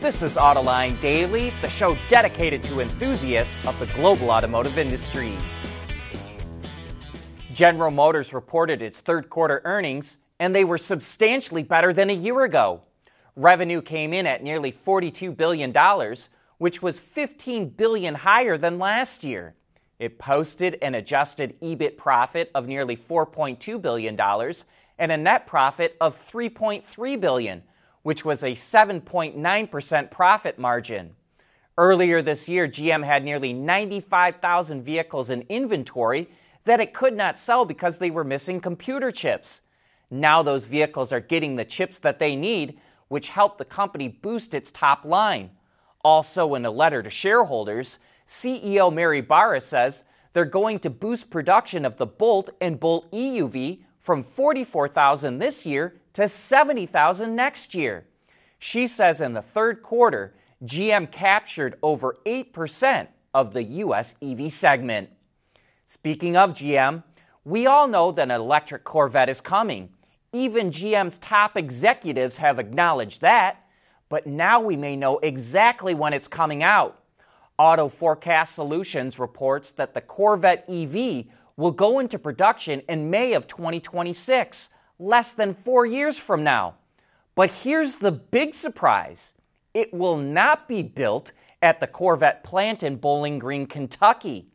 This is Autoline Daily, the show dedicated to enthusiasts of the global automotive industry. General Motors reported its third quarter earnings, and they were substantially better than a year ago. Revenue came in at nearly $42 billion, which was 15 billion higher than last year. It posted an adjusted EBIT profit of nearly $4.2 billion and a net profit of $3.3 billion, which was a 7.9% profit margin. Earlier this year, GM had nearly 95,000 vehicles in inventory that it could not sell because they were missing computer chips. Now those vehicles are getting the chips that they need, which helped the company boost its top line. Also, in a letter to shareholders, CEO Mary Barra says they're going to boost production of the Bolt and Bolt EUV from 44,000 this year to 70,000 next year. She says in the third quarter, GM captured over 8% of the U.S. EV segment. Speaking of GM, we all know that an electric Corvette is coming. Even GM's top executives have acknowledged that, but now we may know exactly when it's coming out. Auto Forecast Solutions reports that the Corvette EV will go into production in May of 2026, less than four years from now. But here's the big surprise it will not be built at the Corvette plant in Bowling Green, Kentucky.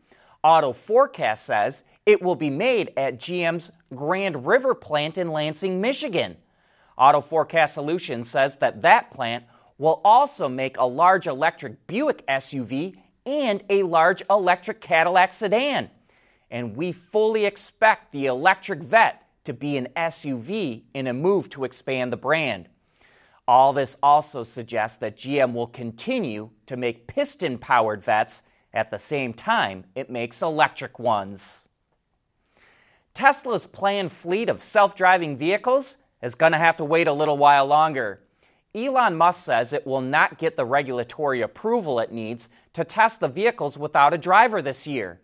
Auto Forecast says it will be made at GM's Grand River plant in Lansing, Michigan. Auto Forecast Solutions says that that plant will also make a large electric Buick SUV and a large electric Cadillac sedan. And we fully expect the electric Vette to be an SUV in a move to expand the brand. All this also suggests that GM will continue to make piston powered Vettes at the same time it makes electric ones. Tesla's planned fleet of self driving vehicles is going to have to wait a little while longer. Elon Musk says it will not get the regulatory approval it needs to test the vehicles without a driver this year.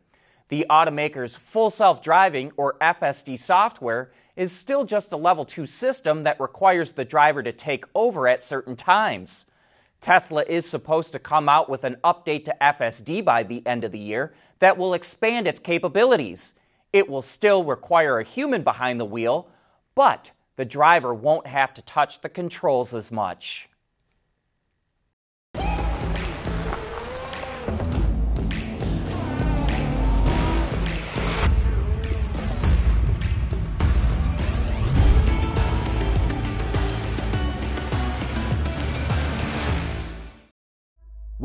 The automaker's full self driving, or FSD software, is still just a level 2 system that requires the driver to take over at certain times. Tesla is supposed to come out with an update to FSD by the end of the year that will expand its capabilities. It will still require a human behind the wheel, but the driver won't have to touch the controls as much.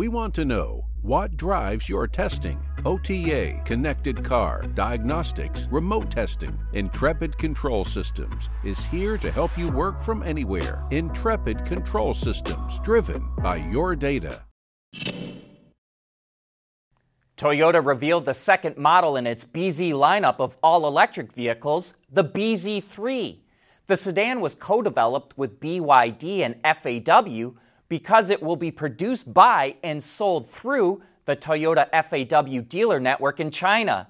We want to know what drives your testing. OTA, connected car, diagnostics, remote testing. Intrepid Control Systems is here to help you work from anywhere. Intrepid Control Systems, driven by your data. Toyota revealed the second model in its BZ lineup of all electric vehicles, the BZ3. The sedan was co developed with BYD and FAW because it will be produced by and sold through the Toyota FAW dealer network in China.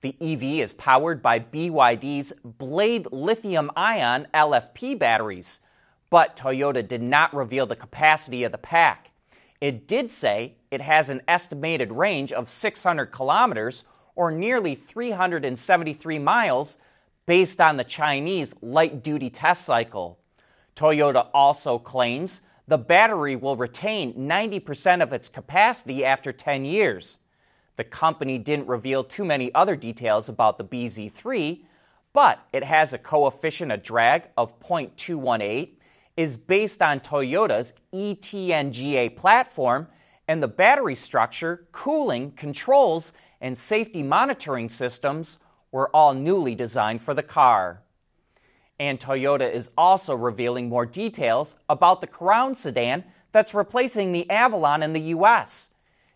The EV is powered by BYD's Blade lithium ion LFP batteries, but Toyota did not reveal the capacity of the pack. It did say it has an estimated range of 600 kilometers or nearly 373 miles based on the Chinese light duty test cycle. Toyota also claims the battery will retain 90% of its capacity after 10 years. The company didn't reveal too many other details about the BZ3, but it has a coefficient of drag of 0.218, is based on Toyota's ETNGA platform, and the battery structure, cooling, controls, and safety monitoring systems were all newly designed for the car. And Toyota is also revealing more details about the Crown sedan that's replacing the Avalon in the US.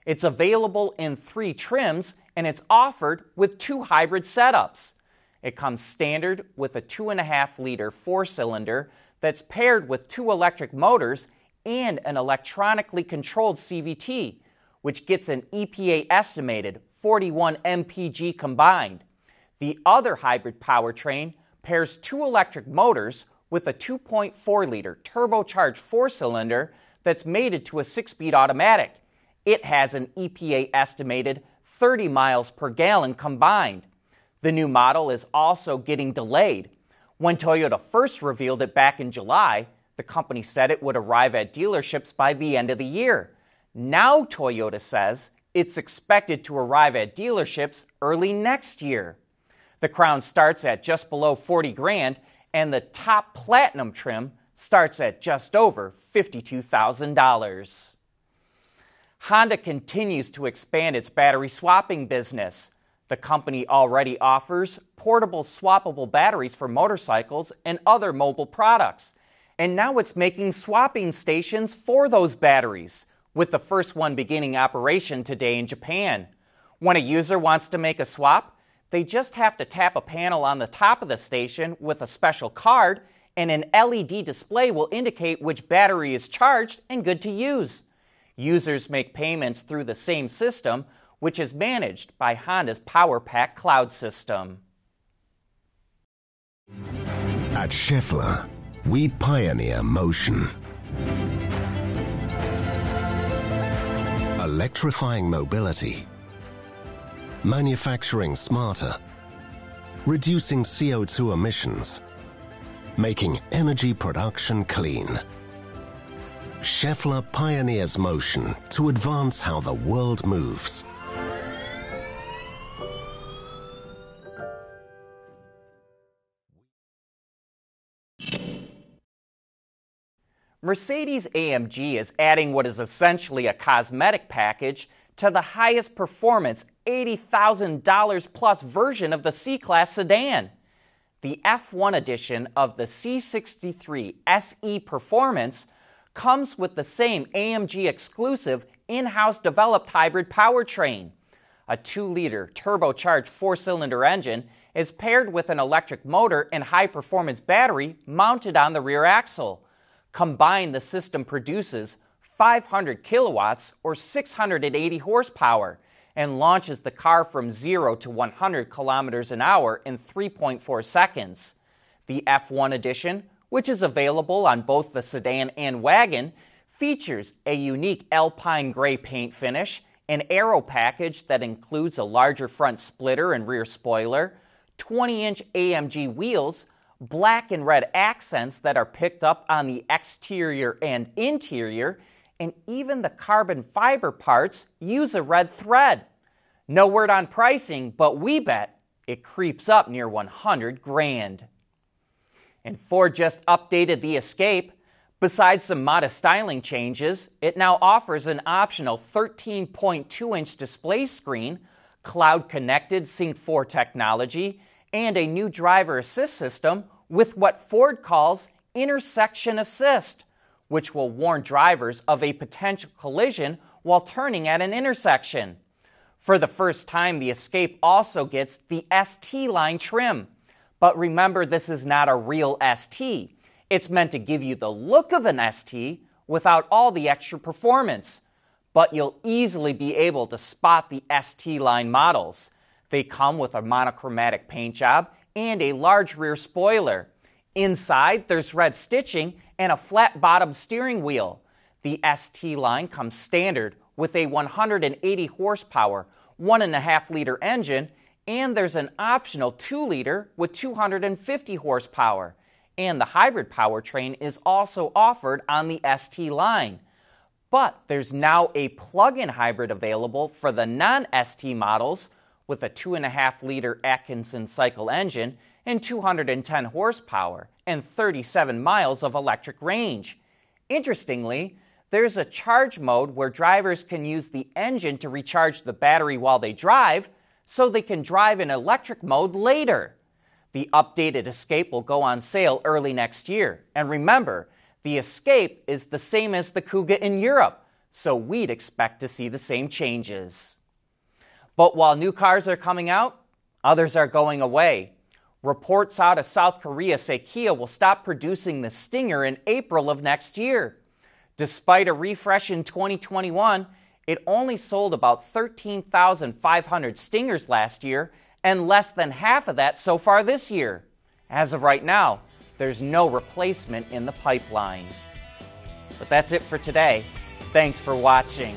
It's available in three trims and it's offered with two hybrid setups. It comes standard with a 2.5 liter four cylinder that's paired with two electric motors and an electronically controlled CVT, which gets an EPA estimated 41 mpg combined. The other hybrid powertrain pairs two electric motors with a 2.4 liter turbocharged four cylinder that's mated to a six speed automatic. It has an EPA estimated 30 miles per gallon combined. The new model is also getting delayed. When Toyota first revealed it back in July, the company said it would arrive at dealerships by the end of the year. Now, Toyota says it's expected to arrive at dealerships early next year. The Crown starts at just below 40 grand, and the top platinum trim starts at just over $52,000. Honda continues to expand its battery swapping business. The company already offers portable swappable batteries for motorcycles and other mobile products. And now it's making swapping stations for those batteries, with the first one beginning operation today in Japan. When a user wants to make a swap, they just have to tap a panel on the top of the station with a special card, and an LED display will indicate which battery is charged and good to use. Users make payments through the same system, which is managed by Honda's PowerPack cloud system. At Schaeffler, we pioneer motion. Electrifying mobility, manufacturing smarter, reducing CO2 emissions, making energy production clean. Schaeffler pioneers motion to advance how the world moves. Mercedes AMG is adding what is essentially a cosmetic package to the highest performance $80,000 plus version of the C Class sedan. The F1 edition of the C63 SE Performance comes with the same AMG exclusive in house developed hybrid powertrain. A 2 liter turbocharged four cylinder engine is paired with an electric motor and high performance battery mounted on the rear axle. Combined, the system produces 500 kilowatts or 680 horsepower and launches the car from 0 to 100 kilometers an hour in 3.4 seconds. The F1 edition, which is available on both the sedan and wagon, features a unique alpine gray paint finish, an aero package that includes a larger front splitter and rear spoiler, 20 inch AMG wheels, black and red accents that are picked up on the exterior and interior, and even the carbon fiber parts use a red thread. No word on pricing, but we bet it creeps up near 100 grand. And Ford just updated the Escape. Besides some modest styling changes, it now offers an optional 13.2 inch display screen, cloud connected Sync 4 technology, and a new driver assist system with what Ford calls intersection assist, which will warn drivers of a potential collision while turning at an intersection. For the first time, the Escape also gets the ST line trim. But remember, this is not a real ST. It's meant to give you the look of an ST without all the extra performance. But you'll easily be able to spot the ST line models. They come with a monochromatic paint job and a large rear spoiler. Inside, there's red stitching and a flat bottom steering wheel. The ST line comes standard with a 180 horsepower, 1.5 liter engine, and there's an optional 2 liter with 250 horsepower. And the hybrid powertrain is also offered on the ST line. But there's now a plug in hybrid available for the non ST models with a 2.5 liter Atkinson cycle engine and 210 horsepower and 37 miles of electric range. Interestingly, there's a charge mode where drivers can use the engine to recharge the battery while they drive so they can drive in electric mode later. The updated Escape will go on sale early next year. And remember, the Escape is the same as the Kuga in Europe, so we'd expect to see the same changes. But while new cars are coming out, others are going away. Reports out of South Korea say Kia will stop producing the Stinger in April of next year. Despite a refresh in 2021, it only sold about 13,500 Stingers last year and less than half of that so far this year. As of right now, there's no replacement in the pipeline. But that's it for today. Thanks for watching.